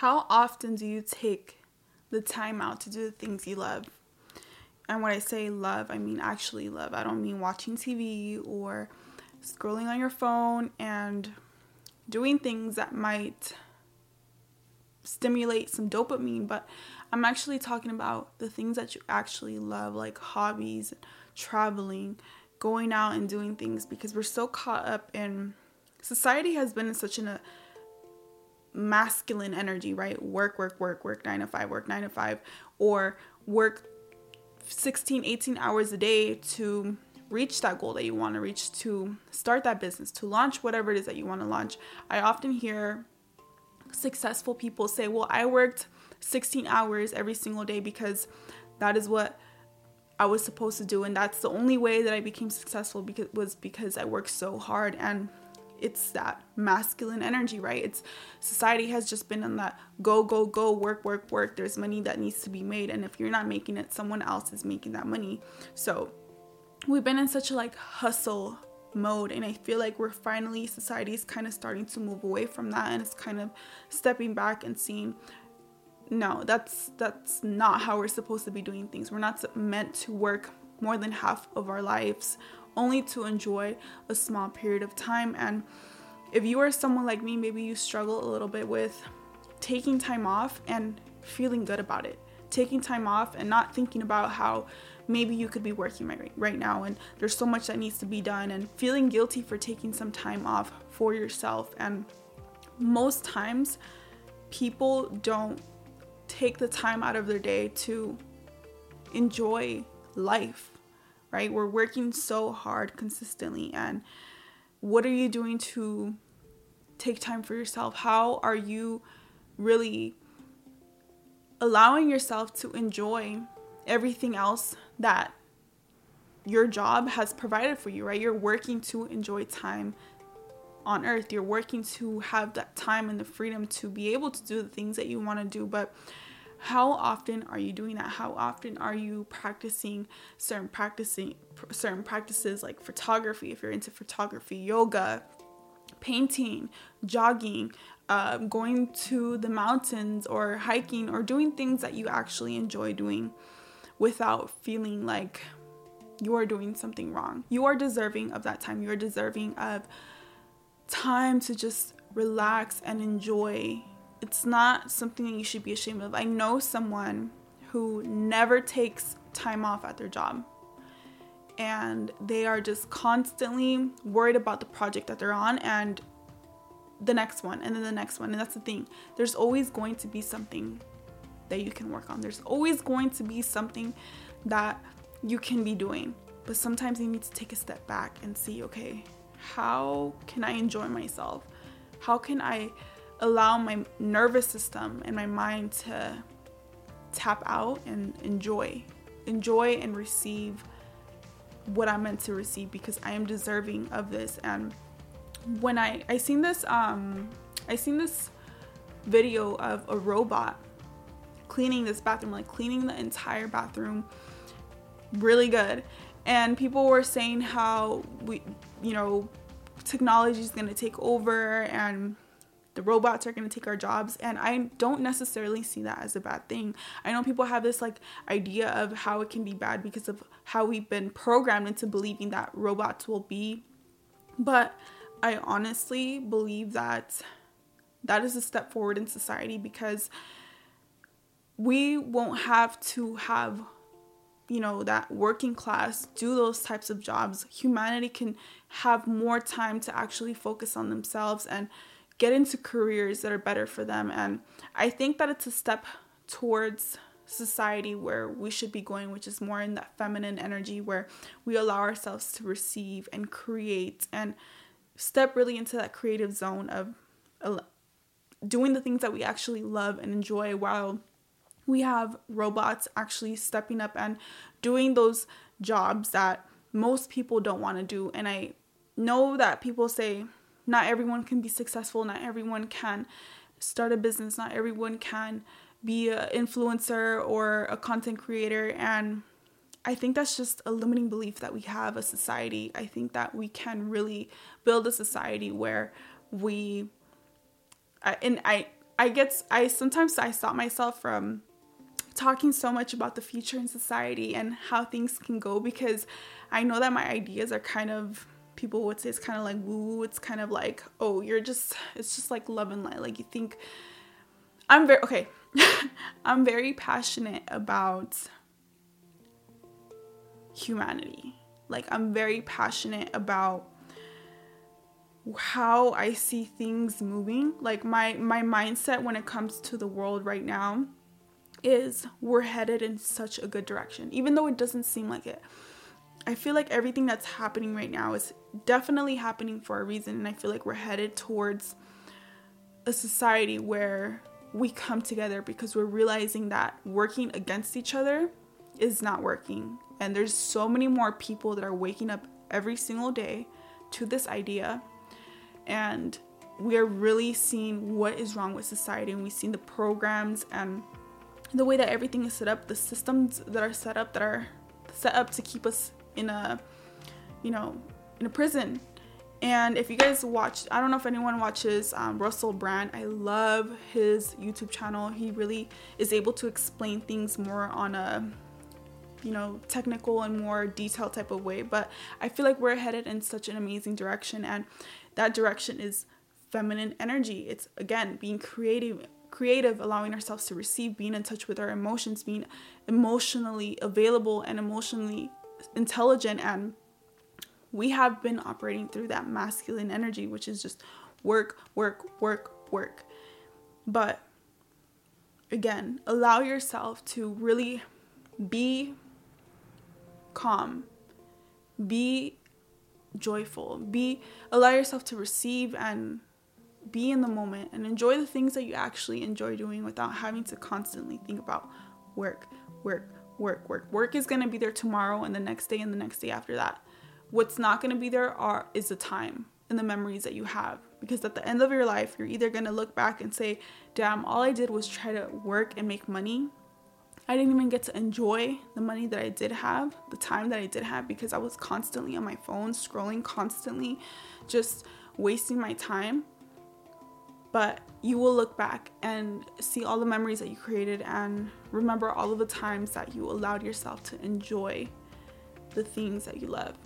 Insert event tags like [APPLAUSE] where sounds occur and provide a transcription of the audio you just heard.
How often do you take the time out to do the things you love? And when I say love, I mean actually love. I don't mean watching TV or scrolling on your phone and doing things that might stimulate some dopamine, but I'm actually talking about the things that you actually love, like hobbies, traveling, going out and doing things, because we're so caught up in society has been in such an, a masculine energy, right? Work, work, work, work, nine to five, work nine to five, or work 16, 18 hours a day to reach that goal that you want to reach, to start that business, to launch whatever it is that you want to launch. I often hear successful people say, Well, I worked 16 hours every single day because that is what I was supposed to do. And that's the only way that I became successful because was because I worked so hard. And it's that masculine energy, right? It's society has just been on that go, go, go, work, work, work. There's money that needs to be made. And if you're not making it, someone else is making that money. So we've been in such a like hustle mode and i feel like we're finally society is kind of starting to move away from that and it's kind of stepping back and seeing no that's that's not how we're supposed to be doing things we're not meant to work more than half of our lives only to enjoy a small period of time. And if you are someone like me maybe you struggle a little bit with taking time off and feeling good about it. Taking time off and not thinking about how maybe you could be working right, right now and there's so much that needs to be done and feeling guilty for taking some time off for yourself. And most times people don't take the time out of their day to enjoy life right we're working so hard consistently and what are you doing to take time for yourself how are you really allowing yourself to enjoy everything else that your job has provided for you, right? You're working to enjoy time on earth. You're working to have that time and the freedom to be able to do the things that you want to do. But how often are you doing that? How often are you practicing certain practicing certain practices like photography if you're into photography, yoga, painting, jogging, uh, going to the mountains or hiking or doing things that you actually enjoy doing without feeling like you are doing something wrong. You are deserving of that time. You are deserving of time to just relax and enjoy. It's not something that you should be ashamed of. I know someone who never takes time off at their job and they are just constantly worried about the project that they're on and the next one and then the next one and that's the thing there's always going to be something that you can work on. There's always going to be something that you can be doing. But sometimes you need to take a step back and see, okay, how can I enjoy myself? How can I allow my nervous system and my mind to tap out and enjoy? Enjoy and receive what I'm meant to receive because I am deserving of this. And when I I seen this um I seen this video of a robot cleaning this bathroom, like cleaning the entire bathroom really good. And people were saying how we, you know, technology is going to take over and the robots are going to take our jobs and i don't necessarily see that as a bad thing. I know people have this like idea of how it can be bad because of how we've been programmed into believing that robots will be but i honestly believe that that is a step forward in society because we won't have to have you know that working class do those types of jobs. Humanity can have more time to actually focus on themselves and get into careers that are better for them and i think that it's a step towards society where we should be going which is more in that feminine energy where we allow ourselves to receive and create and step really into that creative zone of doing the things that we actually love and enjoy while we have robots actually stepping up and doing those jobs that most people don't want to do. And I know that people say not everyone can be successful, not everyone can start a business, not everyone can be an influencer or a content creator. And I think that's just a limiting belief that we have a society. I think that we can really build a society where we, and I, I get I sometimes I stop myself from talking so much about the future in society and how things can go because I know that my ideas are kind of people would say it's kind of like woo. It's kind of like, oh, you're just it's just like love and light. Like you think I'm very okay. [LAUGHS] I'm very passionate about humanity. Like I'm very passionate about how I see things moving. Like my my mindset when it comes to the world right now is we're headed in such a good direction even though it doesn't seem like it. I feel like everything that's happening right now is definitely happening for a reason and I feel like we're headed towards a society where we come together because we're realizing that working against each other is not working. And there's so many more people that are waking up every single day to this idea. And we are really seeing what is wrong with society. And we've seen the programs and the way that everything is set up, the systems that are set up that are set up to keep us in a, you know, in a prison and if you guys watch, I don't know if anyone watches um, Russell Brand. I love his YouTube channel. He really is able to explain things more on a, you know, technical and more detailed type of way. But I feel like we're headed in such an amazing direction, and that direction is feminine energy. It's again being creative, creative, allowing ourselves to receive, being in touch with our emotions, being emotionally available and emotionally intelligent and we have been operating through that masculine energy, which is just work, work, work, work. But again, allow yourself to really be calm, be joyful, be allow yourself to receive and be in the moment and enjoy the things that you actually enjoy doing without having to constantly think about work, work, work, work. Work is going to be there tomorrow and the next day and the next day after that. What's not going to be there are is the time and the memories that you have because at the end of your life you're either going to look back and say, "Damn, all I did was try to work and make money. I didn't even get to enjoy the money that I did have, the time that I did have because I was constantly on my phone scrolling constantly just wasting my time." But you will look back and see all the memories that you created and remember all of the times that you allowed yourself to enjoy the things that you love.